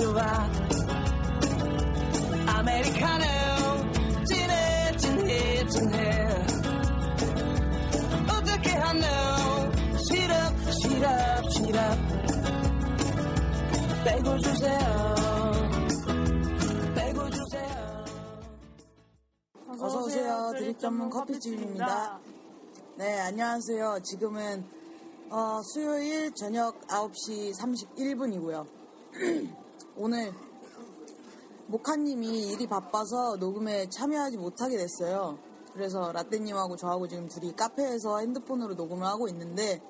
좋아 아메리카노 진해 진해 진해 어떻게 하노 시럽 시럽 시럽 빼고 주세요 빼고 주세요 어서 오세요. 드립 전문 커피집입니다. 네, 안녕하세요. 지금은 어, 수요일 저녁 9시 31분이고요. 오늘 모카님이 일이 바빠서 녹음에 참여하지 못하게 됐어요. 그래서 라떼님하고 저하고 지금 둘이 카페에서 핸드폰으로 녹음을 하고 있는데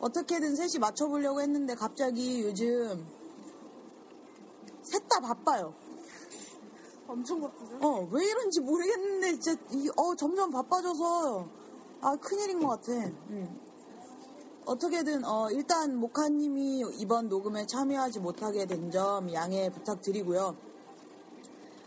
어떻게든 셋이 맞춰보려고 했는데 갑자기 요즘 셋 다 바빠요. 엄청 바쁘죠? 어, 왜 이런지 모르겠는데, 진짜, 이, 어, 점점 바빠져서, 아, 큰일인 것 같아. 음. 어떻게든, 어, 일단, 모카님이 이번 녹음에 참여하지 못하게 된 점 양해 부탁드리고요.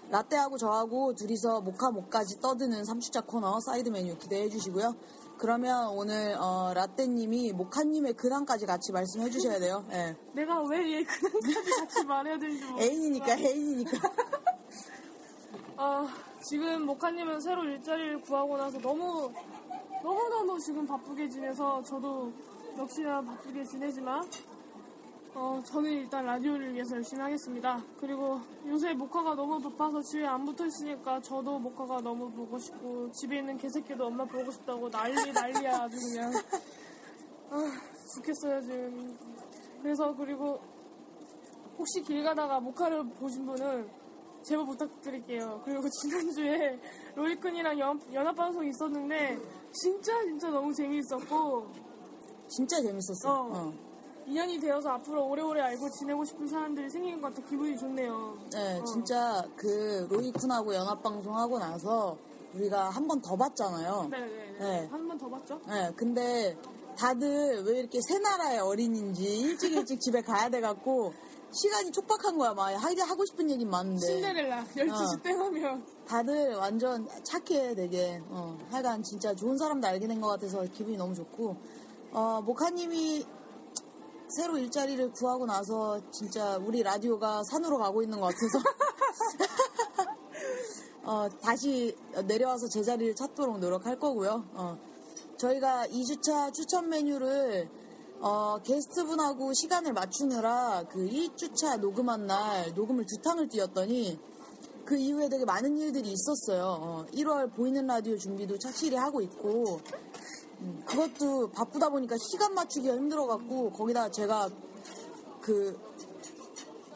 라떼하고 저하고 둘이서 모카 몫까지 떠드는 3주차 코너 사이드 메뉴 기대해 주시고요. 그러면 오늘, 어, 라떼님이 모카님의 근황까지 같이 말씀해 주셔야 돼요. 예. 내가 왜 얘 그날까지 같이 말해야 되는지 모르겠어. 애인이니까, 애인이니까. 아, 지금 모카님은 새로 일자리를 구하고 나서 너무, 너무너무 지금 바쁘게 지내서 저도 역시나 바쁘게 지내지만, 어, 저는 일단 라디오를 위해서 열심히 하겠습니다. 그리고 요새 모카가 너무 바빠서 집에 안 붙어 있으니까 저도 모카가 너무 보고 싶고, 집에 있는 개새끼도 엄마 보고 싶다고 난리 난리야, 아주 그냥. 아, 죽겠어요, 지금. 그래서 그리고 혹시 길 가다가 모카를 보신 분은 제보 부탁드릴게요. 그리고 지난주에 로이쿤이랑 연, 연합방송 있었는데 진짜 진짜 너무 재미있었고 진짜 재밌었어. 어. 어. 인연이 되어서 앞으로 오래오래 알고 지내고 싶은 사람들이 생긴 것 같아 기분이 좋네요. 네, 어. 진짜 그 로이쿤하고 연합방송 하고 나서 우리가 한 번 더 봤잖아요. 네네네. 네. 한 번 더 봤죠? 네, 근데 다들 왜 이렇게 새 나라의 어린인지 일찍 일찍 집에 가야 돼갖고 시간이 촉박한 거야. 막 하기 하고 싶은 얘기 많은데 신데렐라 12시 어. 땡 하면 다들 완전 착해 되게. 어, 하여간 진짜 좋은 사람도 알게 된 것 같아서 기분이 너무 좋고 어, 모카님이 새로 일자리를 구하고 나서 진짜 우리 라디오가 산으로 가고 있는 것 같아서 어, 다시 내려와서 제자리를 찾도록 노력할 거고요. 어, 저희가 2주차 추천 메뉴를 어, 게스트분하고 시간을 맞추느라 그 1주차 녹음한 날 녹음을 두 탕을 뛰었더니 그 이후에 되게 많은 일들이 있었어요. 어, 1월 보이는 라디오 준비도 착실히 하고 있고 음, 그것도 바쁘다 보니까 시간 맞추기가 힘들어갖고 거기다 제가 그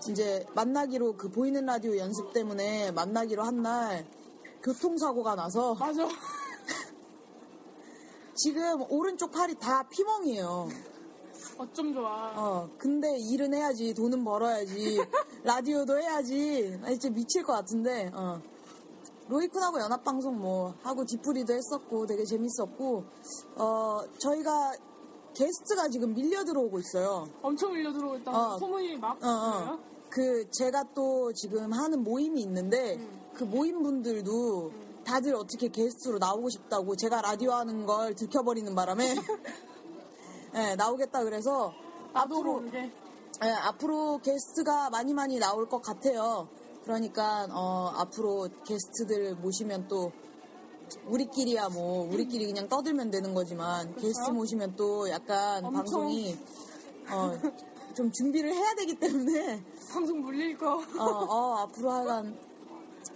이제 만나기로 그 보이는 라디오 연습 때문에 만나기로 한 날 교통사고가 나서 맞아. 지금 오른쪽 팔이 다 피멍이에요. 어쩜 좋아. 어, 근데 일은 해야지, 돈은 벌어야지, 라디오도 해야지. 나 진짜 미칠 것 같은데, 어. 로이쿤하고 연합방송 뭐, 하고 디프리도 했었고, 되게 재밌었고, 어, 저희가 게스트가 지금 밀려 들어오고 있어요. 엄청 밀려 들어오고 있다. 어. 소문이 막. 어, 어. 그, 제가 또 지금 하는 모임이 있는데, 음. 그 모임 분들도 다들 어떻게 게스트로 나오고 싶다고 제가 라디오 하는 걸 들켜버리는 바람에, 예, 나오겠다 그래서, 앞으로. 예, 앞으로 게스트가 많이 많이 나올 것 같아요. 그러니까 어, 앞으로 게스트들 모시면 또 우리끼리야 뭐 우리끼리 그냥 떠들면 되는 거지만 게스트 모시면 또 약간 엄청. 방송이 어, 좀 준비를 해야 되기 때문에 방송 물릴 거. 어, 어, 앞으로 하여간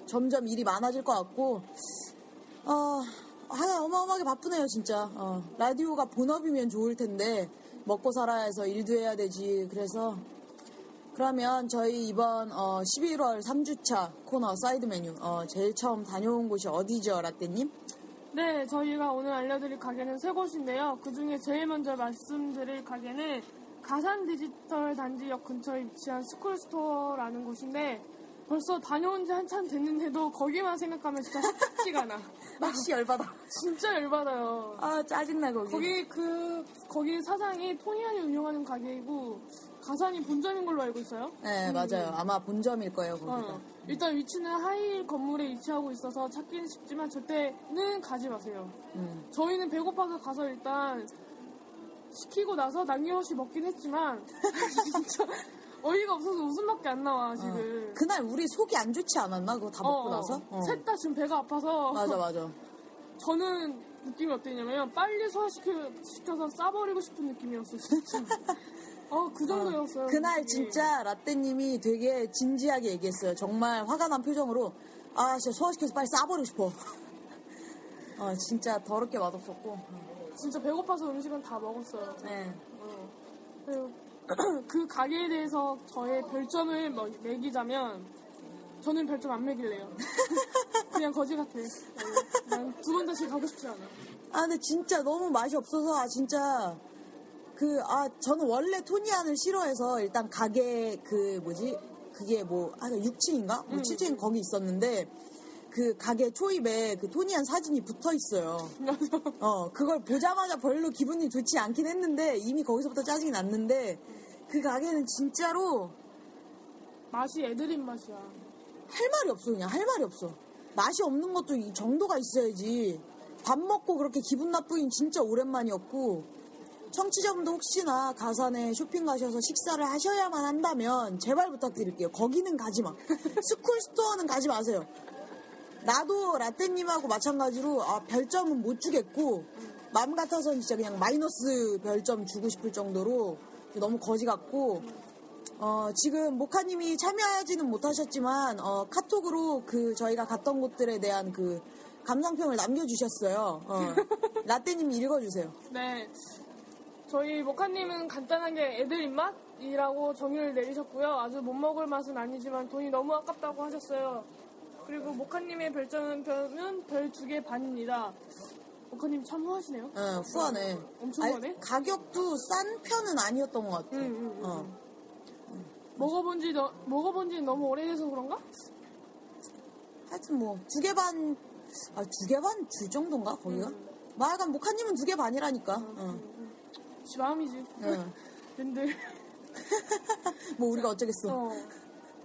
점점 일이 많아질 것 같고, 어, 하여간 어마어마하게 바쁘네요, 진짜. 어, 라디오가 본업이면 좋을 텐데, 먹고 살아야 해서 일도 해야 되지. 그래서, 그러면 저희 이번 어, 11월 3주차 코너 사이드 메뉴, 어, 제일 처음 다녀온 곳이 어디죠, 라떼님? 네, 저희가 오늘 알려드릴 가게는 세 곳인데요. 그 중에 제일 먼저 말씀드릴 가게는 가산 디지털 단지역 근처에 위치한 스쿨스토어라는 곳인데 벌써 다녀온 지 한참 됐는데도 거기만 생각하면 진짜 쉽지가 않아. 낚시 열받아. 진짜 열받아요. 아, 짜증나, 거기. 거기 그 거기 사장이 토니안이 운영하는 가게이고 가산이 본점인 걸로 알고 있어요. 네, 맞아요. 아마 본점일 거예요, 거기가. 어, 일단 위치는 하이힐 건물에 위치하고 있어서 찾기는 쉽지만 절대는 가지 마세요. 음. 저희는 배고파서 가서 일단 시키고 나서 남김없이 먹긴 했지만 진짜 어이가 없어서 웃음밖에 안 나와 지금. 어. 그날 우리 속이 안 좋지 않았나? 그거 다 먹고 나서? 어. 셋다 지금 배가 아파서 맞아, 맞아. 저는 느낌이 어땠냐면 빨리 소화시켜 시켜서 싸버리고 싶은 느낌이었어 진짜. 어 그 정도였어요. 그날 느낌이. 진짜 라떼님이 되게 진지하게 얘기했어요. 정말 화가 난 표정으로 아 진짜 소화시켜서 빨리 싸버리고 싶어. 어 진짜 더럽게 맛없었고. 진짜 배고파서 음식은 다 먹었어요. 네. 어. 그리고 그 가게에 대해서 저의 별점을 뭐 매기자면 저는 별점 안 매길래요. 그냥 거지 같아. 난 두 번 다시 가고 싶지 않아. 아 근데 진짜 너무 맛이 없어서 아 진짜 그 아 저는 원래 토니안을 싫어해서 일단 가게 그 뭐지 그게 뭐 아 6층인가? 뭐 7층 거기 있었는데 그 가게 초입에 그 토니안 사진이 붙어 있어요. 어, 그걸 보자마자 별로 기분이 좋지 않긴 했는데 이미 거기서부터 짜증이 났는데 그 가게는 진짜로 맛이 애드립 맛이야. 할 말이 없어 그냥 할 말이 없어. 맛이 없는 것도 이 정도가 있어야지. 밥 먹고 그렇게 기분 나쁘긴 진짜 오랜만이었고 청취자분도 혹시나 가산에 쇼핑 가셔서 식사를 하셔야만 한다면 제발 부탁드릴게요. 거기는 가지 마. 스쿨 스토어는 가지 마세요. 나도 라떼님하고 마찬가지로 아, 별점은 못 주겠고 마음 같아서는 진짜 그냥 마이너스 별점 주고 싶을 정도로 너무 거지 같고 어, 지금 모카님이 참여하지는 못하셨지만 어, 카톡으로 그 저희가 갔던 곳들에 대한 그 감상평을 남겨주셨어요. 어, 라떼님이 읽어주세요. 네. 저희 모카님은 간단하게 애들 입맛이라고 정의를 내리셨고요. 아주 못 먹을 맛은 아니지만 돈이 너무 아깝다고 하셨어요. 그리고 모카님의 별점은 별 두 개 반입니다. 모카님 참 후하시네요. 어, 후하네. 엄청 알- 후하네. 가격도 싼 편은 아니었던 것 같아. 응, 응, 응. 어. 먹어본 지, 너, 먹어본 지 너무 오래돼서 그런가? 하여튼 뭐 두 개 반, 아, 두 개반줄 정도인가 거기가? 뭐 하여간 모카님은 두 개 반이라니까. 어. 지 마음이지. 어. 랜들. 뭐 우리가 어쩌겠어. 어.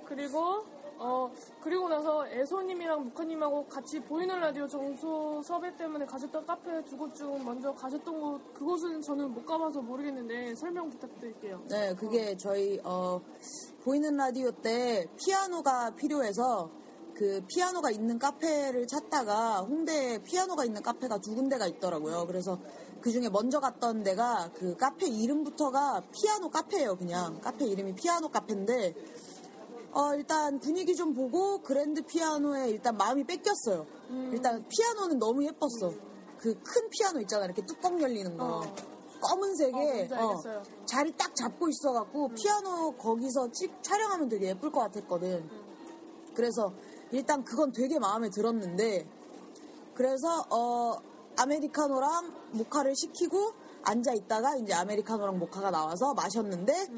그리고 어 그리고 나서 애소님이랑 무카님하고 같이 보이는 라디오 정소 섭외 때문에 가셨던 카페 두 곳 중 먼저 가셨던 곳 그곳은 저는 못 가봐서 모르겠는데 설명 부탁드릴게요. 네, 그게 저희 어, 보이는 라디오 때 피아노가 필요해서 그 피아노가 있는 카페를 찾다가 홍대에 피아노가 있는 카페가 두 군데가 있더라고요. 그래서 그 중에 먼저 갔던 데가 그 카페 이름부터가 피아노 카페예요, 그냥. 카페 이름이 피아노 카페인데 어, 일단 분위기 좀 보고 그랜드 피아노에 일단 마음이 뺏겼어요. 일단 피아노는 너무 예뻤어. 그 큰 피아노 있잖아. 이렇게 뚜껑 열리는 거. 어. 검은색에 어, 어. 자리 딱 잡고 있어갖고 피아노 거기서 찍 촬영하면 되게 예쁠 것 같았거든. 그래서 일단 그건 되게 마음에 들었는데 그래서 어 아메리카노랑 모카를 시키고 앉아 있다가 이제 아메리카노랑 모카가 나와서 마셨는데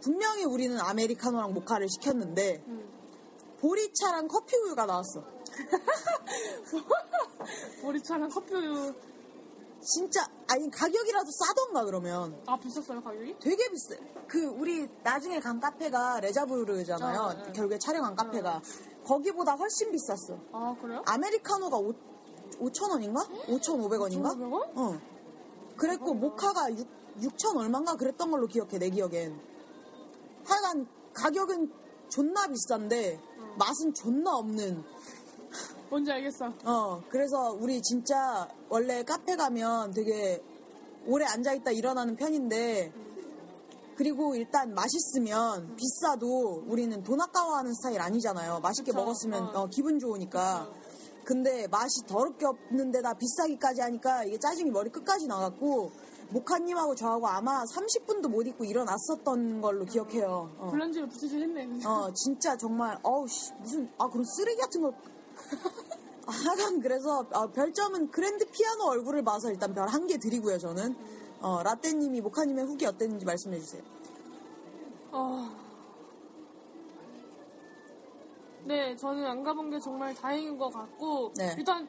분명히 우리는 아메리카노랑 모카를 시켰는데 보리차랑 커피 우유가 나왔어. 보리차랑 커피 우유 진짜 아니 가격이라도 싸던가 그러면 아 비쌌어요 가격이? 되게 비싸. 그 우리 나중에 간 카페가 레자브르잖아요. 어, 네. 결국에 촬영한 카페가 거기보다 훨씬 비쌌어. 아 그래요? 아메리카노가 5, 5천 원인가? 5,500원인가? 5,500원? 어. 그랬고 모카가 6, 6천 얼마인가 그랬던 걸로 기억해 내 기억엔. 하여간 가격은 존나 비싼데 맛은 존나 없는. 뭔지 알겠어. 어 그래서 우리 진짜 원래 카페 가면 되게 오래 앉아있다 일어나는 편인데 그리고 일단 맛있으면 비싸도 우리는 돈 아까워하는 스타일 아니잖아요. 맛있게 그쵸. 먹었으면 어. 어, 기분 좋으니까. 근데 맛이 더럽게 없는데다 비싸기까지 하니까 이게 짜증이 머리 끝까지 나갔고 모카님하고 저하고 아마 30분도 못 있고 일어났었던 걸로 기억해요. 어. 불난지를 붙이실 했네. 어, 진짜 정말, 어우, 씨, 무슨, 아, 그런 쓰레기 같은 걸. 아, 하여간 그래서, 어, 별점은 그랜드 피아노 얼굴을 봐서 일단 별 한 개 드리고요, 저는. 어, 라떼님이, 모카님의 후기 어땠는지 말씀해 주세요. 어... 네, 저는 안 가본 게 정말 다행인 것 같고 네. 일단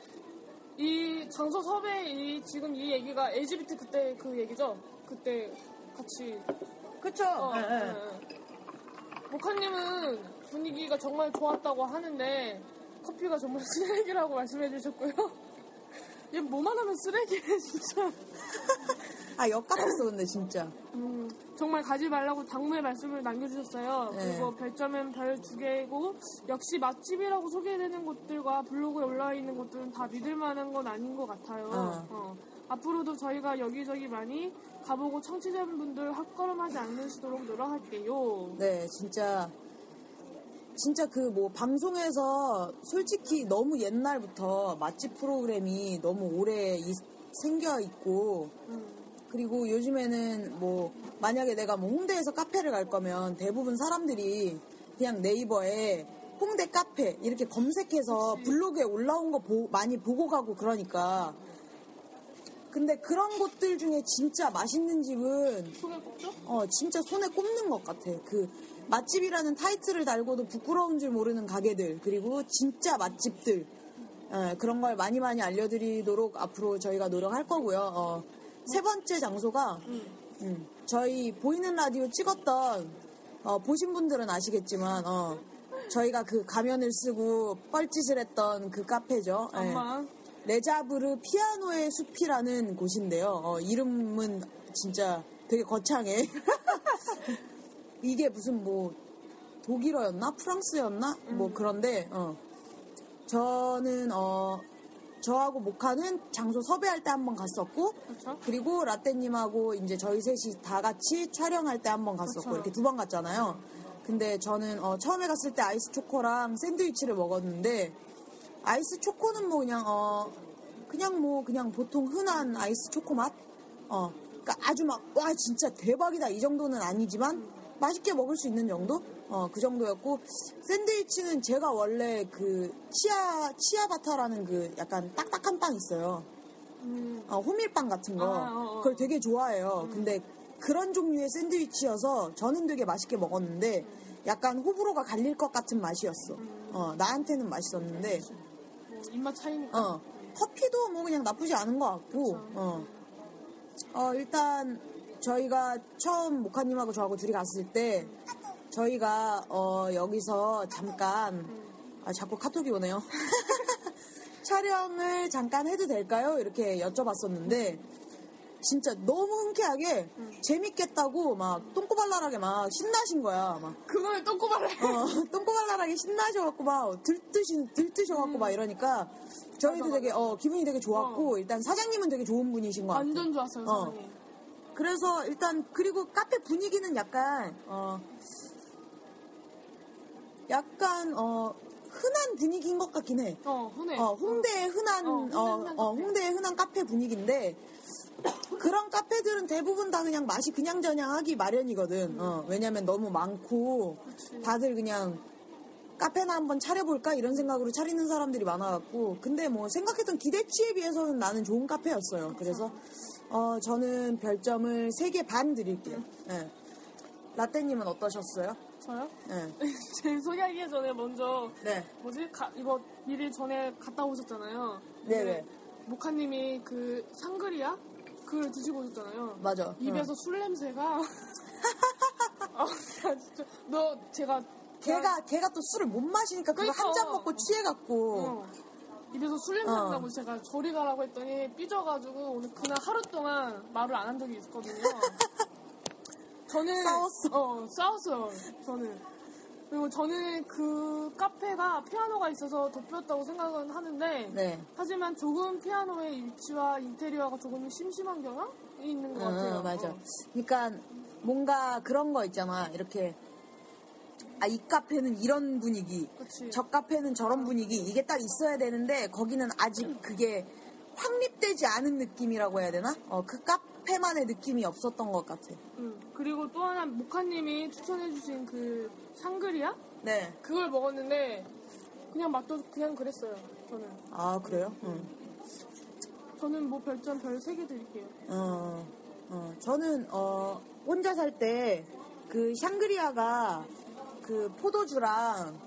이 장소 섭외 이 지금 이 얘기가 LGBT 그때 그 얘기죠? 그때 같이 그쵸? 어, 네, 네. 모카님은 분위기가 정말 좋았다고 하는데 커피가 정말 쓰레기라고 말씀해 주셨고요. 얘 뭐만 하면 쓰레기네 진짜. 아, 역같았어, 근데 진짜. 음, 정말 가지 말라고 당부의 말씀을 남겨주셨어요. 네. 그리고 별점은 별 두 개고 역시 맛집이라고 소개되는 곳들과 블로그에 올라와 있는 곳들은 다 믿을 만한 건 아닌 것 같아요. 어. 어. 앞으로도 저희가 여기저기 많이 가보고 청취자분들 헛걸음하지 않으시도록 노력할게요. 네, 진짜. 진짜 그 뭐 방송에서 솔직히 너무 옛날부터 맛집 프로그램이 너무 오래 이- 생겨 있고 음, 그리고 요즘에는 뭐 만약에 내가 뭐 홍대에서 카페를 갈 거면 대부분 사람들이 그냥 네이버에 홍대 카페 이렇게 검색해서 블로그에 올라온 거 보- 많이 보고 가고 그러니까 근데 그런 곳들 중에 진짜 맛있는 집은 손을 꼽죠? 어 진짜 손에 꼽는 것 같아. 그 맛집이라는 타이틀을 달고도 부끄러운 줄 모르는 가게들 그리고 진짜 맛집들 예, 그런 걸 많이 많이 알려드리도록 앞으로 저희가 노력할 거고요. 어, 세 번째 장소가 음, 저희 보이는 라디오 찍었던 어, 보신 분들은 아시겠지만 어, 저희가 그 가면을 쓰고 뻘짓을 했던 그 카페죠. 예. 잠깐만. 레자브르 피아노의 숲이라는 곳인데요. 어, 이름은 진짜 되게 거창해. 이게 무슨 뭐 독일어였나 프랑스였나 뭐 그런데 어, 저는 어, 저하고 모카는 장소 섭외할 때 한 번 갔었고 그렇죠? 그리고 라떼님하고 이제 저희 셋이 다 같이 촬영할 때 한 번 갔었고 그렇죠. 이렇게 두 번 갔잖아요. 근데 저는 어, 처음에 갔을 때 아이스 초코랑 샌드위치를 먹었는데 아이스 초코는 뭐 그냥 어 그냥 뭐 그냥 보통 흔한 아이스 초코 맛. 어. 그러니까 아주 막 와 진짜 대박이다 이 정도는 아니지만 맛있게 먹을 수 있는 정도? 어, 그 정도였고 샌드위치는 제가 원래 그 치아 치아바타라는 그 약간 딱딱한 빵 있어요. 음, 어, 호밀빵 같은 거 아, 어, 어. 그걸 되게 좋아해요. 근데 그런 종류의 샌드위치여서 저는 되게 맛있게 먹었는데 약간 호불호가 갈릴 것 같은 맛이었어. 어, 나한테는 맛있었는데 뭐 입맛 차이니까. 어, 커피도 뭐 그냥 나쁘지 않은 것 같고 어. 어, 일단 저희가 처음 모카님하고 저하고 둘이 갔을 때 저희가 어, 여기서 잠깐 아, 자꾸 카톡이 오네요. 촬영을 잠깐 해도 될까요? 이렇게 여쭤봤었는데 진짜 너무 흔쾌하게 재밌겠다고 막 똥꼬발랄하게 막 신나신 거야. 막 그걸 똥꼬발래. 어, 똥꼬발랄하게 신나셔갖고 막 들뜨시 들뜨셔갖고 막 이러니까 저희도 맞아, 되게 어, 기분이 되게 좋았고 일단 사장님은 되게 좋은 분이신 것 같아요. 완전 좋았어요, 어. 사장님. 그래서 일단 그리고 카페 분위기는 약간 어 약간 어 흔한 분위기인 것 같긴 해. 어, 흔해. 어 홍대의 흔한 어, 어, 홍대 흔한 어. 홍대의 흔한 카페 분위기인데 그런 카페들은 대부분 다 그냥 맛이 그냥저냥 하기 마련이거든. 어, 왜냐면 너무 많고 그치. 다들 그냥 카페나 한번 차려볼까 이런 생각으로 차리는 사람들이 많아갖고 근데 뭐 생각했던 기대치에 비해서는 나는 좋은 카페였어요. 그래서 어, 저는 별점을 3개 반 드릴게요. 네. 라떼님은 어떠셨어요? 저요? 네. 제 소개하기 전에 먼저 네. 뭐지? 가- 이거 미리 전에 갔다 오셨잖아요. 네네. 모카님이 그 상그리아 그걸 드시고 오셨잖아요. 맞아. 입에서 술 냄새가 아, 나 진짜 너 제가 걔가 걔가 또 술을 못 마시니까 그거 그러니까. 한잔 먹고 취해갖고 어, 입에서 술 냄새 어. 난다고 제가 저리 가라고 했더니 삐져가지고 오늘 그날 하루 동안 말을 안 한 적이 있었거든요. 저는 싸웠어. 어 싸웠어요. 저는 그리고 저는 그 카페가 피아노가 있어서 덮였다고 생각은 하는데 네. 하지만 조금 피아노의 위치와 인테리어가 조금 심심한 경향이 있는 것 같아요. 어, 맞아. 어. 그러니까 뭔가 그런 거 있잖아. 이렇게 아 이 카페는 이런 분위기, 그치. 저 카페는 저런 분위기 이게 딱 있어야 되는데 거기는 아직 그게 확립되지 않은 느낌이라고 해야 되나? 어, 그 카페만의 느낌이 없었던 것 같아. 음, 그리고 또 하나 모카님이 추천해주신 그 샹그리아? 네. 그걸 먹었는데 그냥 맛도 그냥 그랬어요. 저는. 아 그래요? 응. 저는 뭐 별점 별 3개 드릴게요. 어, 어, 저는 어, 혼자 살 때 그 샹그리아가 그 포도주랑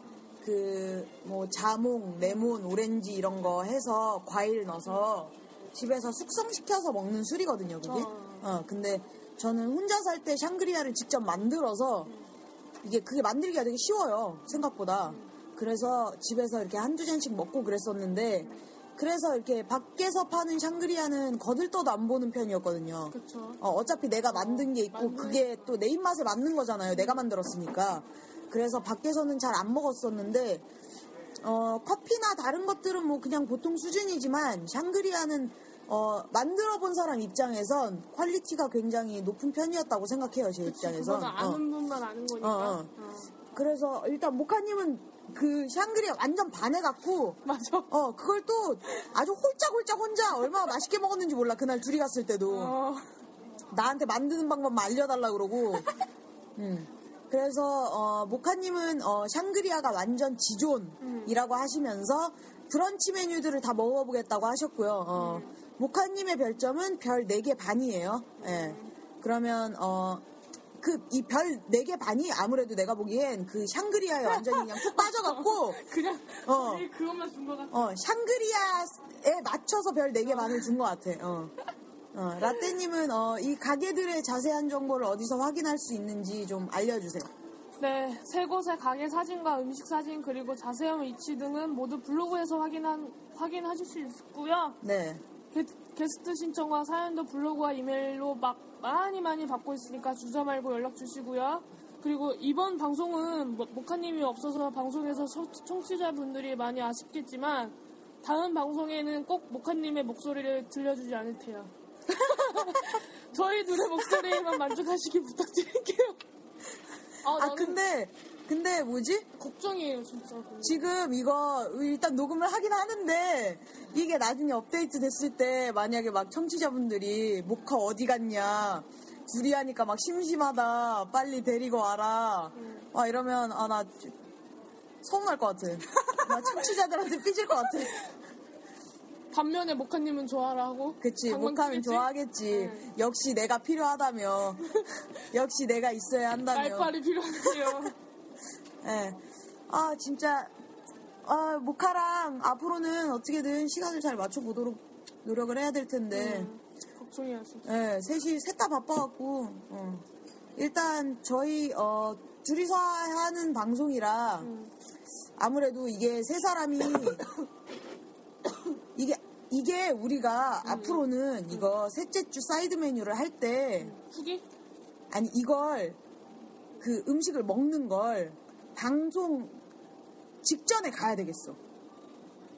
그 뭐 자몽, 레몬, 오렌지 이런 거 해서 과일 넣어서 집에서 숙성시켜서 먹는 술이거든요, 그게. 어. 어, 근데 저는 혼자 살 때 샹그리아를 직접 만들어서 이게 그게 만들기가 되게 쉬워요, 생각보다. 그래서 집에서 이렇게 한두 잔씩 먹고 그랬었는데 그래서 이렇게 밖에서 파는 샹그리아는 거들떠도 안 보는 편이었거든요. 그쵸. 어, 어차피 내가 만든 게 있고 그게 또 내 입맛에 맞는 거잖아요. 내가 만들었으니까. 그래서 밖에서는 잘 안 먹었었는데 어, 커피나 다른 것들은 뭐 그냥 보통 수준이지만 샹그리아는 어, 만들어 본 사람 입장에선 퀄리티가 굉장히 높은 편이었다고 생각해요. 제. 입장에선. 그거는 아는 분만 아는 거니까. 어, 어. 어. 그래서 일단 모카님은 그 샹그리아 완전 반해갖고 맞아. 어 그걸 또 아주 홀짝홀짝 혼자 얼마나 맛있게 먹었는지 몰라 그날 둘이 갔을 때도 어, 나한테 만드는 방법만 알려달라 그러고. 음. 그래서 어, 모카님은 어, 샹그리아가 완전 지존이라고 하시면서 브런치 메뉴들을 다 먹어보겠다고 하셨고요. 어, 모카님의 별점은 별 4개 반이에요. 예. 그러면 어, 그이별 4개 반이 아무래도 내가 보기엔 그 샹그리아에 완전히 그냥 푹 빠져갖고 그냥 어. 그것만 준 것 같아. 어, 샹그리아에 맞춰서 별 4개 반을 준 것 같아. 어. 어, 라떼님은 어, 이 가게들의 자세한 정보를 어디서 확인할 수 있는지 좀 알려주세요. 네, 세 곳의 가게 사진과 음식 사진 그리고 자세한 위치 등은 모두 블로그에서 확인한 확인하실 수 있고요. 네. 게, 게스트 신청과 사연도 블로그와 이메일로 막 많이 많이 받고 있으니까 주저 말고 연락 주시고요. 그리고 이번 방송은 모- 모카님이 없어서 방송에서 청- 청취자분들이 많이 아쉽겠지만 다음 방송에는 꼭 모카님의 목소리를 들려주지 않을 테요. 저희 둘의 목소리에만 만족하시길 부탁드릴게요. 아, 아, 근데, 근데 뭐지? 걱정이에요, 진짜. 지금 이거 일단 녹음을 하긴 하는데 이게 나중에 업데이트 됐을 때 만약에 막 청취자분들이 모카 어디 갔냐 둘이 하니까 막 심심하다 빨리 데리고 와라 와 이러면 아 나 서운할 것 같아 나 청취자들한테 삐질 것 같아 반면에 모카님은 좋아라 하고. 그치 모카는? 좋아하겠지 네. 역시 내가 필요하다며 역시 내가 있어야 한다며 날빨이 필요하세요. 예. 아 진짜 아 모카랑 앞으로는 어떻게든 시간을 잘 맞춰 보도록 노력을 해야 될 텐데 음, 걱정이야, 진짜. 예, 셋이 셋 다 바빠갖고 어. 일단 저희 어, 둘이서 하는 방송이라 음. 아무래도 이게 세 사람이 이게 이게 우리가 음. 앞으로는 이거 셋째 주 사이드 메뉴를 할 때 후기? 아니 이걸 그 음식을 먹는 걸 방송 직전에 가야 되겠어.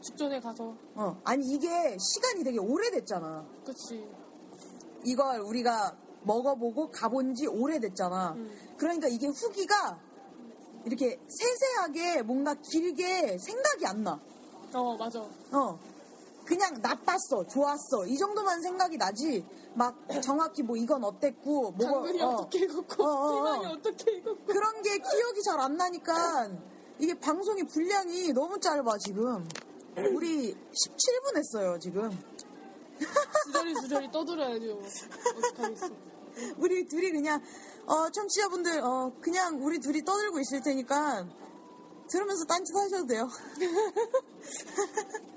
직전에 가서. 어 아니 이게 시간이 되게 오래됐잖아. 그치. 이걸 우리가 먹어보고 가본 지 오래됐잖아. 음. 그러니까 이게 후기가 이렇게 세세하게 뭔가 길게 생각이 안 나. 어, 맞아. 어. 그냥 나빴어, 좋았어. 이 정도만 생각이 나지. 막 정확히 뭐 이건 어땠고, 뭐가. 당근이 어. 어. 떻게 익었고, 어, 어, 어. 피망이 어떻게 익었고. 그런 게 기억이 잘 안 나니까 이게 방송의 분량이 너무 짧아, 지금. 우리 17분 했어요, 지금. 주저리 주저리 떠들어야죠. 어떡하겠어. 우리 둘이 그냥, 어, 청취자분들, 어, 그냥 우리 둘이 떠들고 있을 테니까 들으면서 딴짓 하셔도 돼요.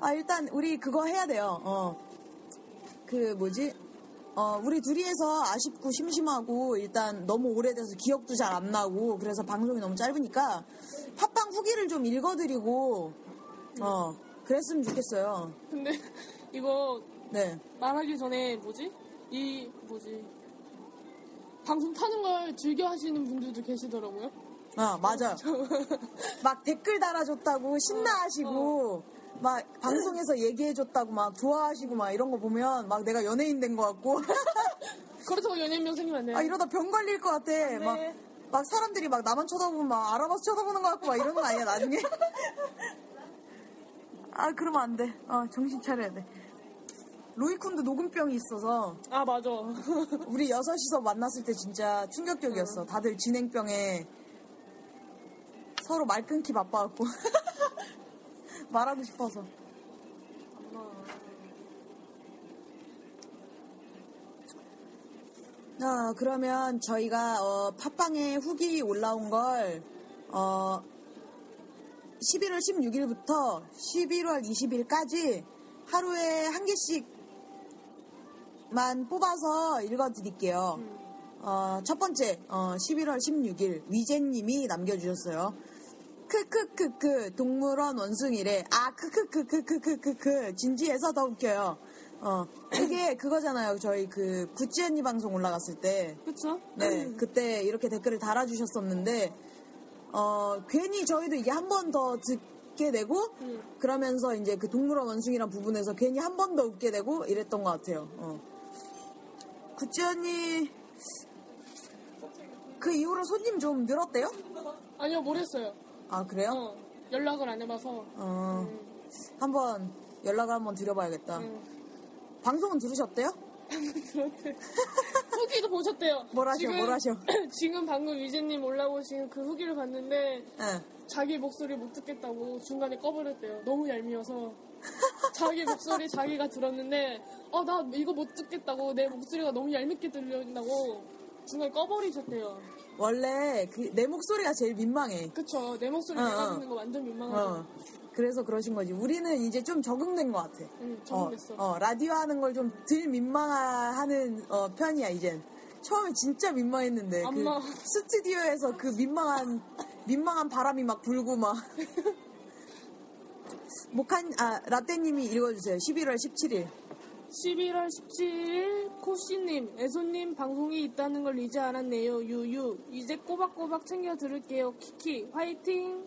아, 일단 우리 그거 해야 돼요. 어, 그 뭐지? 어, 우리 둘이 해서 아쉽고 심심하고 일단 너무 오래돼서 기억도 잘 안 나고 그래서 방송이 너무 짧으니까 팟빵 후기를 좀 읽어드리고 어, 그랬으면 좋겠어요. 근데 이거 네. 말하기 전에 뭐지? 이 뭐지? 방송 타는 걸 즐겨 하시는 분들도 계시더라고요. 아, 맞아요. 막 댓글 달아줬다고 신나하시고, 막 방송에서 얘기해줬다고 막 좋아하시고 막 이런 거 보면 막 내가 연예인 된 것 같고. 그렇다고 연예인명 생기면 안 돼요. 아 이러다 병 걸릴 것 같아. 막, 네. 막 사람들이 막 나만 쳐다보면 막 알아봐서 쳐다보는 것 같고 막 이러는 거 아니야 나중에? 아 그러면 안 돼. 아 정신 차려야 돼. 로이쿤도 녹음병이 있어서 아 맞아. 우리 여섯이서 만났을 때 진짜 충격적이었어. 다들 진행병에 서로 말 끊기 바빠갖고 말하고 싶어서. 자, 그러면 저희가 어, 팟빵에 후기 올라온 걸 어, 11월 16일부터 11월 20일까지 하루에 한 개씩만 뽑아서 읽어드릴게요. 어, 첫 번째, 어, 11월 16일 위제님이 남겨주셨어요. 크크크크 동물원 원숭이래. 아 크크크크크크크크 진지해서 더 웃겨요. 어 이게 그거잖아요. 저희 그 구찌 언니 방송 올라갔을 때, 그쵸? 네 그때 이렇게 댓글을 달아주셨었는데, 어 괜히 저희도 이게 한 번 더 듣게 되고 음. 그러면서 이제 그 동물원 원숭이란 부분에서 괜히 한 번 더 웃게 되고 이랬던 것 같아요. 어. 구찌 언니 그 이후로 손님 좀 늘었대요? 아니요 모르겠어요. 아 그래요? 어, 연락을 안 해봐서. 어, 음, 한번 연락을 한번 드려봐야겠다. 음. 방송은 들으셨대요? 후기도 보셨대요. 뭘 하셔, 지금, 뭘 하셔? 지금 방금 위재님 올라오신 그 후기를 봤는데 예. 자기 목소리 못 듣겠다고 중간에 꺼버렸대요. 너무 얄미워서. 자기 목소리 자기가 들었는데 어 나 이거 못 듣겠다고 내 목소리가 너무 얄밉게 들린다고 중간에 꺼버리셨대요. 원래 그 내 목소리가 제일 민망해. 그쵸 내 목소리 어, 내가 어. 듣는 거 완전 민망하죠. 어. 그래서 그러신 거지. 우리는 이제 좀 적응된 것 같아. 응 어, 적응됐어. 어, 라디오 하는 걸 좀 덜 민망하는 어, 편이야, 이젠. 처음에 진짜 민망했는데. 그. 스튜디오에서 그 민망한, 민망한 바람이 막 불고 막. 목한, 아, 라떼님이 읽어주세요. 11월 17일. 11월 17일 코씨님, 애소님 방송이 있다는 걸 이제 알았네요. 유유. 이제 꼬박꼬박 챙겨 들을게요. 키키. 화이팅!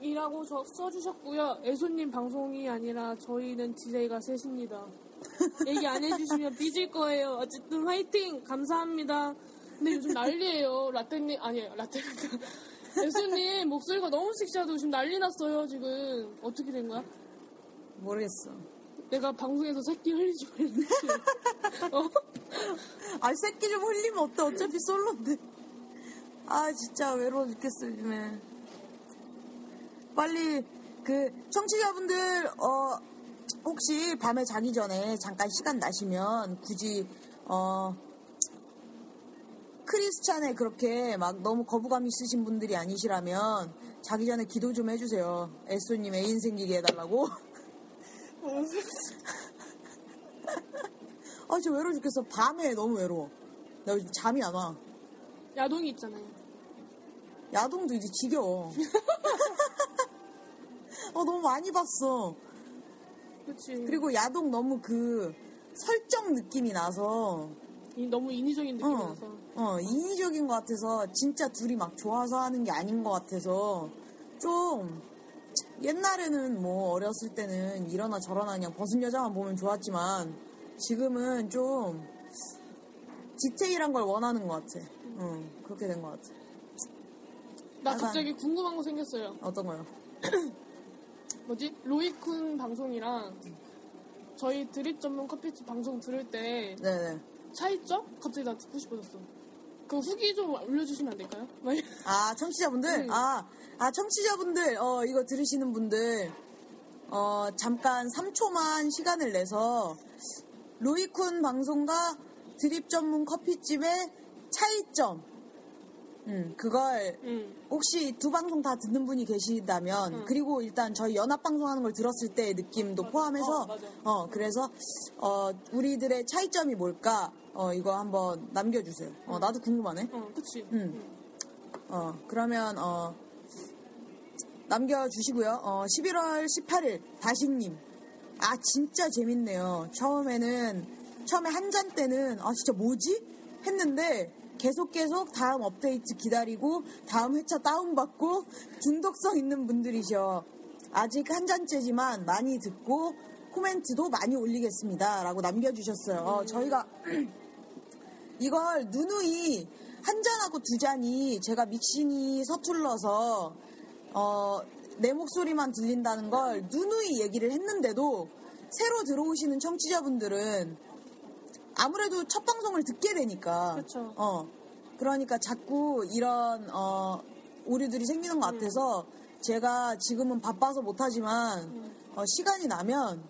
이라고 저 써주셨고요. 애소님 방송이 아니라 저희는 DJ가 셋입니다. 얘기 안 해주시면 삐질 거예요. 어쨌든 화이팅! 감사합니다. 근데 요즘 난리예요. 라떼님, 아니, 라떼가. 애소님 목소리가 너무 섹시하다고 지금 난리 났어요, 지금. 어떻게 된 거야? 모르겠어. 내가 방송에서 새끼 흘리지 말랬지. 어? 아, 새끼 좀 흘리면 어때? 어차피 솔로인데. 아, 진짜 외로워 죽겠어, 요즘에. 빨리, 그, 청취자분들, 어, 혹시 밤에 자기 전에 잠깐 시간 나시면 굳이, 어, 크리스찬에 그렇게 막 너무 거부감 있으신 분들이 아니시라면 자기 전에 기도 좀 해주세요. 에쏘님 애인 생기게 해달라고. 아, 진짜 외로워 죽겠어. 밤에 너무 외로워. 나 요즘 잠이 안 와. 야동이 있잖아요. 야동도 이제 지겨워. 어, 너무 많이 봤어. 그치. 그리고 야동 너무 그 설정 느낌이 나서, 이- 너무 인위적인 느낌이 어, 나서. 어, 인위적인 것 같아서, 진짜 둘이 막 좋아서 하는 게 아닌 것 같아서, 좀, 옛날에는 뭐 어렸을 때는 이러나 저러나 그냥 벗은 여자만 보면 좋았지만, 지금은 좀, 디테일한 걸 원하는 것 같아. 응, 그렇게 된 것 같아. 나 약간- 갑자기 궁금한 거 생겼어요. 어떤 거요? 뭐지? 로이쿤 방송이랑 저희 드립 전문 커피집 방송 들을 때 네네. 차이점? 갑자기 나 듣고 싶어졌어. 그 후기 좀 올려주시면 안 될까요? 아, 청취자분들? 음. 아, 아, 청취자분들, 어, 이거 들으시는 분들, 어, 잠깐 3초만 시간을 내서, 로이쿤 방송과 드립 전문 커피집의 차이점, 음, 그걸 응. 혹시 두 방송 다 듣는 분이 계시다면, 응. 그리고 일단 저희 연합 방송하는 걸 들었을 때의 느낌도 맞아. 포함해서, 어. 어, 그래서, 어, 우리들의 차이점이 뭘까, 어, 이거 한번 남겨주세요. 어, 나도 궁금하네. 어, 그치. 응. 어, 그러면, 어, 남겨주시고요. 어, 11월 18일, 다시님. 아, 진짜 재밌네요. 처음에는, 처음에 한 잔 때는, 아, 진짜 뭐지? 했는데, 계속 계속 다음 업데이트 기다리고, 다음 회차 다운받고, 중독성 있는 분들이셔. 아직 한 잔째지만 많이 듣고, 코멘트도 많이 올리겠습니다. 라고 남겨주셨어요. 어, 저희가, 이걸 누누이 한 잔하고 두 잔이 제가 믹싱이 서툴러서 어, 내 목소리만 들린다는 걸 누누이 얘기를 했는데도 새로 들어오시는 청취자분들은 아무래도 첫 방송을 듣게 되니까 그쵸. 어 그러니까 자꾸 이런 어 오류들이 생기는 것 같아서 제가 지금은 바빠서 못하지만 어, 시간이 나면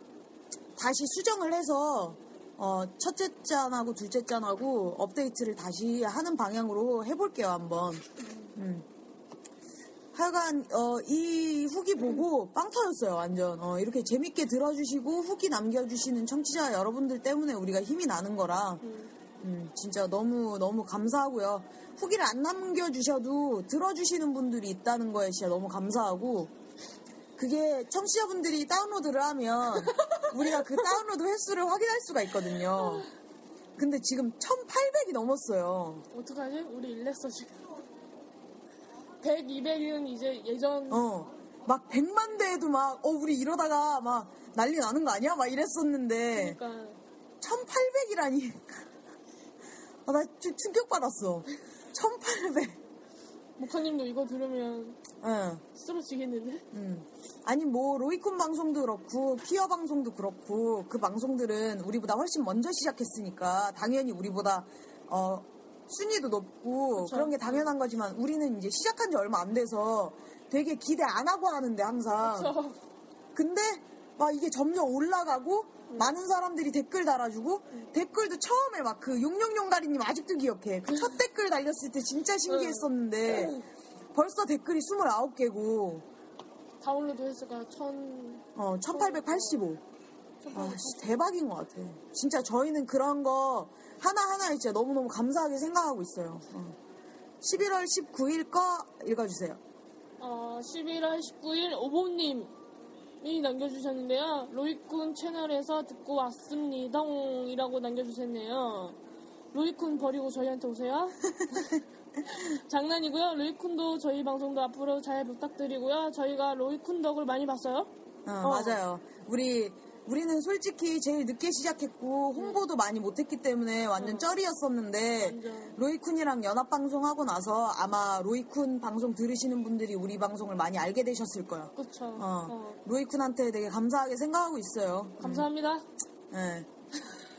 다시 수정을 해서 어, 첫째 짠하고 둘째 짠하고 업데이트를 다시 하는 방향으로 해볼게요 한번. 음. 하여간 어, 이 후기 보고 빵 터졌어요 완전. 어, 이렇게 재밌게 들어주시고 후기 남겨주시는 청취자 여러분들 때문에 우리가 힘이 나는 거라 음, 진짜 너무 너무 감사하고요. 후기를 안 남겨주셔도 들어주시는 분들이 있다는 거에 진짜 너무 감사하고 그게 청취자분들이 다운로드를 하면 우리가 그 다운로드 횟수를 확인할 수가 있거든요. 근데 지금 1800이 넘었어요. 어떡하지? 우리 일냈어 지금. 100, 200은 이제 예전 어. 막 100만 대에도 막, 어, 우리 이러다가 막 난리 나는 거 아니야? 막 이랬었는데, 그러니까 1800이라니. 아, 나 좀 충격받았어. 1800. 목사님도 이거 들으면 응. 쓰러지겠는데? 음. 아니 뭐 로이콘 방송도 그렇고 퀴어 방송도 그렇고 그 방송들은 우리보다 훨씬 먼저 시작했으니까 당연히 우리보다 어 순위도 높고 그쵸. 그런 게 당연한 거지만 우리는 이제 시작한 지 얼마 안 돼서 되게 기대 안 하고 하는데 항상. 저 근데 막 이게 점점 올라가고 많은 사람들이 댓글 달아주고 댓글도 처음에 막 그 용용용가리님 아직도 기억해. 그 첫 댓글 달렸을 때 진짜 신기했었는데 벌써 댓글이 29개고 다운로드 횟수가 1000... 어, 1885. 아, 씨, 대박인 것 같아. 진짜 저희는 그런 거 하나하나에 진짜 너무너무 감사하게 생각하고 있어요. 어. 11월 19일 거 읽어주세요. 어, 11월 19일 오보님이 남겨주셨는데요. 로이쿤 채널에서 듣고 왔습니다. 이라고 남겨주셨네요. 로이쿤 버리고 저희한테 오세요. 장난이고요. 로이쿤도 저희 방송도 앞으로 잘 부탁드리고요. 저희가 로이쿤 덕을 많이 봤어요. 어, 어. 맞아요. 우리, 우리는 솔직히 제일 늦게 시작했고, 홍보도 많이 못했기 때문에 완전 어. 쩔이었었는데. 로이쿤이랑 연합 방송하고 나서 아마 로이쿤 방송 들으시는 분들이 우리 방송을 많이 알게 되셨을 거예요. 그쵸. 어, 어, 로이쿤한테 되게 감사하게 생각하고 있어요. 감사합니다. 예.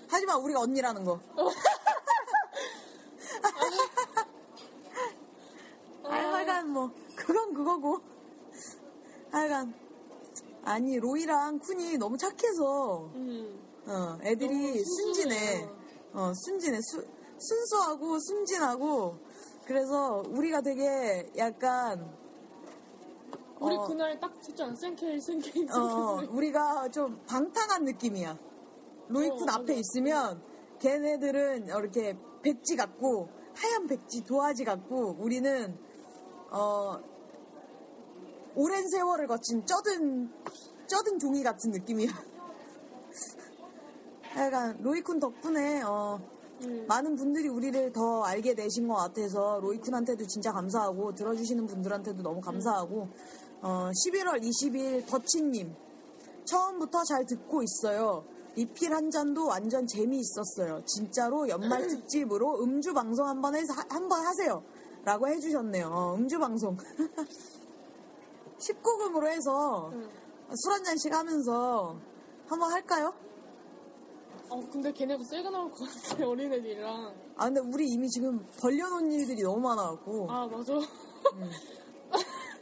하지만 우리가 언니라는 거. 아, 하여간 뭐 그건 그거고. 하여간 아니 로이랑 쿤이 너무 착해서 음. 어, 애들이 순진해. 어, 순진해. 수- 순수하고 순진하고 그래서 우리가 되게 약간 우리 어. 그날 딱 진짜 생케일 생케일 어, 생케일 우리가 좀 방탕한 느낌이야. 로이쿤 어, 앞에 맞아. 있으면 걔네들은 이렇게 백지 같고 하얀 백지 도화지 같고 우리는 어 오랜 세월을 거친 쩌든 쩌든 종이 같은 느낌이야. 하여간 로이쿤 덕분에 어, 음. 많은 분들이 우리를 더 알게 되신 것 같아서 로이쿤한테도 진짜 감사하고 들어주시는 분들한테도 너무 감사하고 어, 11월 20일 더치님 처음부터 잘 듣고 있어요. 리필 한 잔도 완전 재미있었어요. 진짜로 연말 특집으로 음주 방송 한번 해서 한번 하세요. 라고 해주셨네요. 어, 음주 방송 19금으로 해서 음. 술한 잔씩 하면서 한번 할까요? 어, 근데 걔네가 세게 나올 것 같아, 어린애들이랑. 아 근데 우리 이미 지금 벌려놓은 일들이 너무 많아갖고 아, 맞아.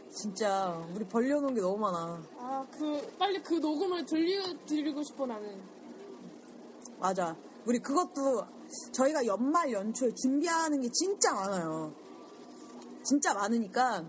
진짜 우리 벌려놓은 게 너무 많아. 아, 그, 빨리 그 녹음을 들려드리고 싶어, 나는. 맞아. 우리 그것도 저희가 연말 연초에 준비하는 게 진짜 많아요. 진짜 많으니까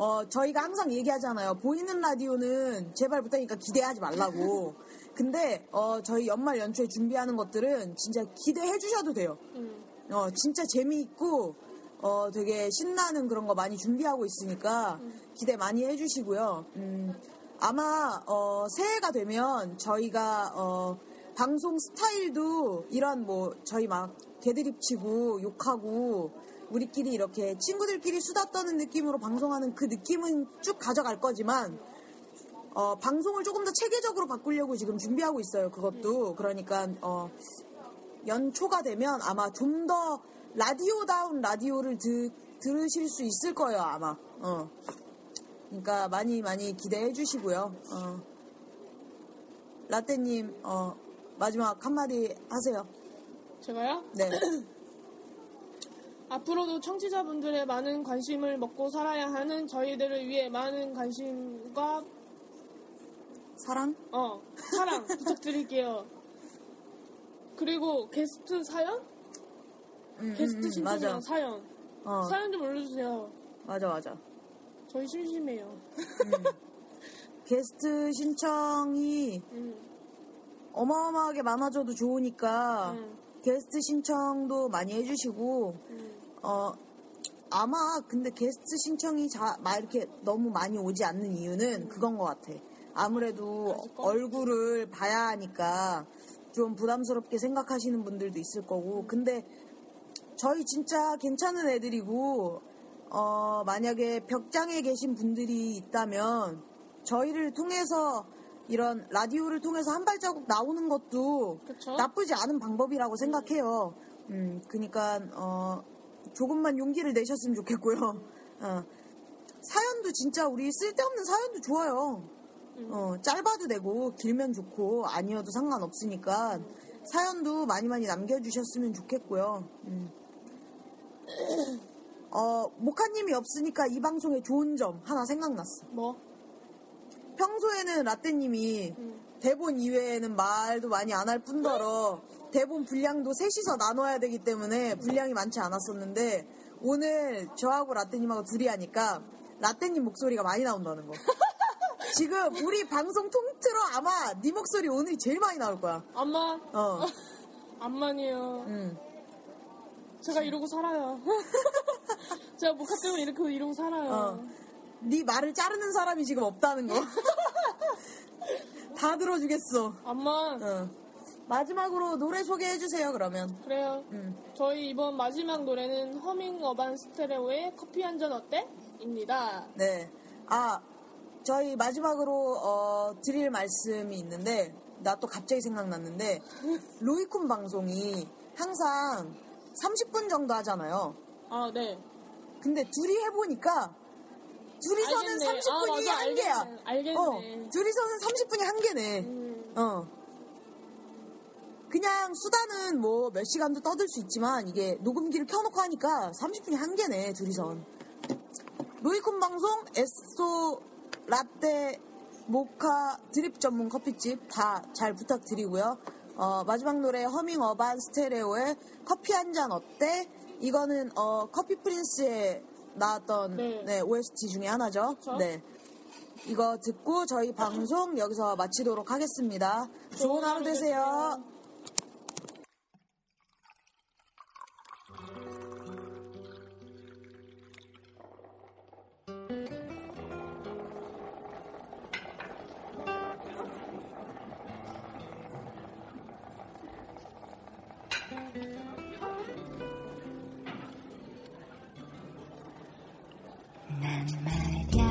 어 저희가 항상 얘기하잖아요. 보이는 라디오는 제발 부탁이니까 기대하지 말라고. 근데 어 저희 연말 연초에 준비하는 것들은 진짜 기대해 주셔도 돼요. 음. 어 진짜 재미있고 어 되게 신나는 그런 거 많이 준비하고 있으니까 기대 많이 해주시고요. 음, 아마 어 새해가 되면 저희가 어 방송 스타일도 이런 뭐 저희 막 개드립 치고 욕하고 우리끼리 이렇게 친구들끼리 수다 떠는 느낌으로 방송하는 그 느낌은 쭉 가져갈 거지만 어, 방송을 조금 더 체계적으로 바꾸려고 지금 준비하고 있어요. 그것도 그러니까 어, 연초가 되면 아마 좀 더 라디오다운 라디오를 드, 들으실 수 있을 거예요 아마. 어. 그러니까 많이 많이 기대해 주시고요. 어. 라떼님 어, 마지막 한마디 하세요. 제가요? 네. 앞으로도 청취자분들의 많은 관심을 먹고 살아야 하는 저희들을 위해 많은 관심과 사랑? 어 사랑 부탁드릴게요. 그리고 게스트 사연? 음, 게스트 음, 음, 신청이랑 맞아. 사연. 어, 사연 좀 올려주세요. 맞아 맞아. 저희 심심해요. 게스트 신청이 음, 어마어마하게 많아져도 좋으니까 음, 게스트 신청도 많이 해주시고 음. 어 아마 근데 게스트 신청이 자, 막 이렇게 너무 많이 오지 않는 이유는 그건 것 같아. 아무래도 꺼- 얼굴을 봐야 하니까 좀 부담스럽게 생각하시는 분들도 있을 거고 근데 저희 진짜 괜찮은 애들이고 어 만약에 벽장에 계신 분들이 있다면 저희를 통해서 이런 라디오를 통해서 한 발자국 나오는 것도 그쵸? 나쁘지 않은 방법이라고 생각해요. 음, 그러니까 어, 조금만 용기를 내셨으면 좋겠고요. 어, 사연도 진짜 우리 쓸데없는 사연도 좋아요. 어, 짧아도 되고 길면 좋고 아니어도 상관없으니까 사연도 많이 많이 남겨주셨으면 좋겠고요. 음. 어, 모카님이 없으니까 이 방송에 좋은 점 하나 생각났어. 뭐? 평소에는 라떼님이 음. 대본 이외에는 말도 많이 안 할 뿐더러 대본 분량도 셋이서 나눠야 되기 때문에 분량이 많지 않았었는데 오늘 저하고 라떼님하고 둘이 하니까 라떼님 목소리가 많이 나온다는 거. 지금 우리 방송 통틀어 아마 네 목소리 오늘이 제일 많이 나올 거야. 암만? 어, 암만이에요. 음. 제가 이러고 살아요. 제가 모카 때문에 이렇게 이러고 살아요. 어. 네 말을 자르는 사람이 지금 없다는 거. 다 들어주겠어. 암만? 어. 마지막으로 노래 소개해 주세요. 그러면. 그래요. 음. 저희 이번 마지막 노래는 허밍 어반 스테레오의 커피 한 잔 어때? 입니다. 네. 아, 저희 마지막으로 어, 드릴 말씀이 있는데 나 또 갑자기 생각났는데 로이쿤 방송이 항상 30분 정도 하잖아요. 아, 네. 근데 둘이 해보니까 둘이서는 알겠네. 30분이 아, 맞아. 한계야. 알겠네. 알겠네. 어, 둘이서는 30분이 한계네. 음, 어. 그냥 수다는 뭐 몇 시간도 떠들 수 있지만 이게 녹음기를 켜놓고 하니까 30분이 한계네 둘이선. 로이콘 방송 에스소 라떼 모카 드립 전문 커피집 다 잘 부탁드리고요. 어, 마지막 노래 허밍 어반 스테레오의 커피 한 잔 어때? 이거는 어, 커피 프린스에 나왔던 네. 네, OST 중에 하나죠. 그쵸? 네. 이거 듣고 저희 방송 여기서 마치도록 하겠습니다. 좋은 하루 되세요. 난 말야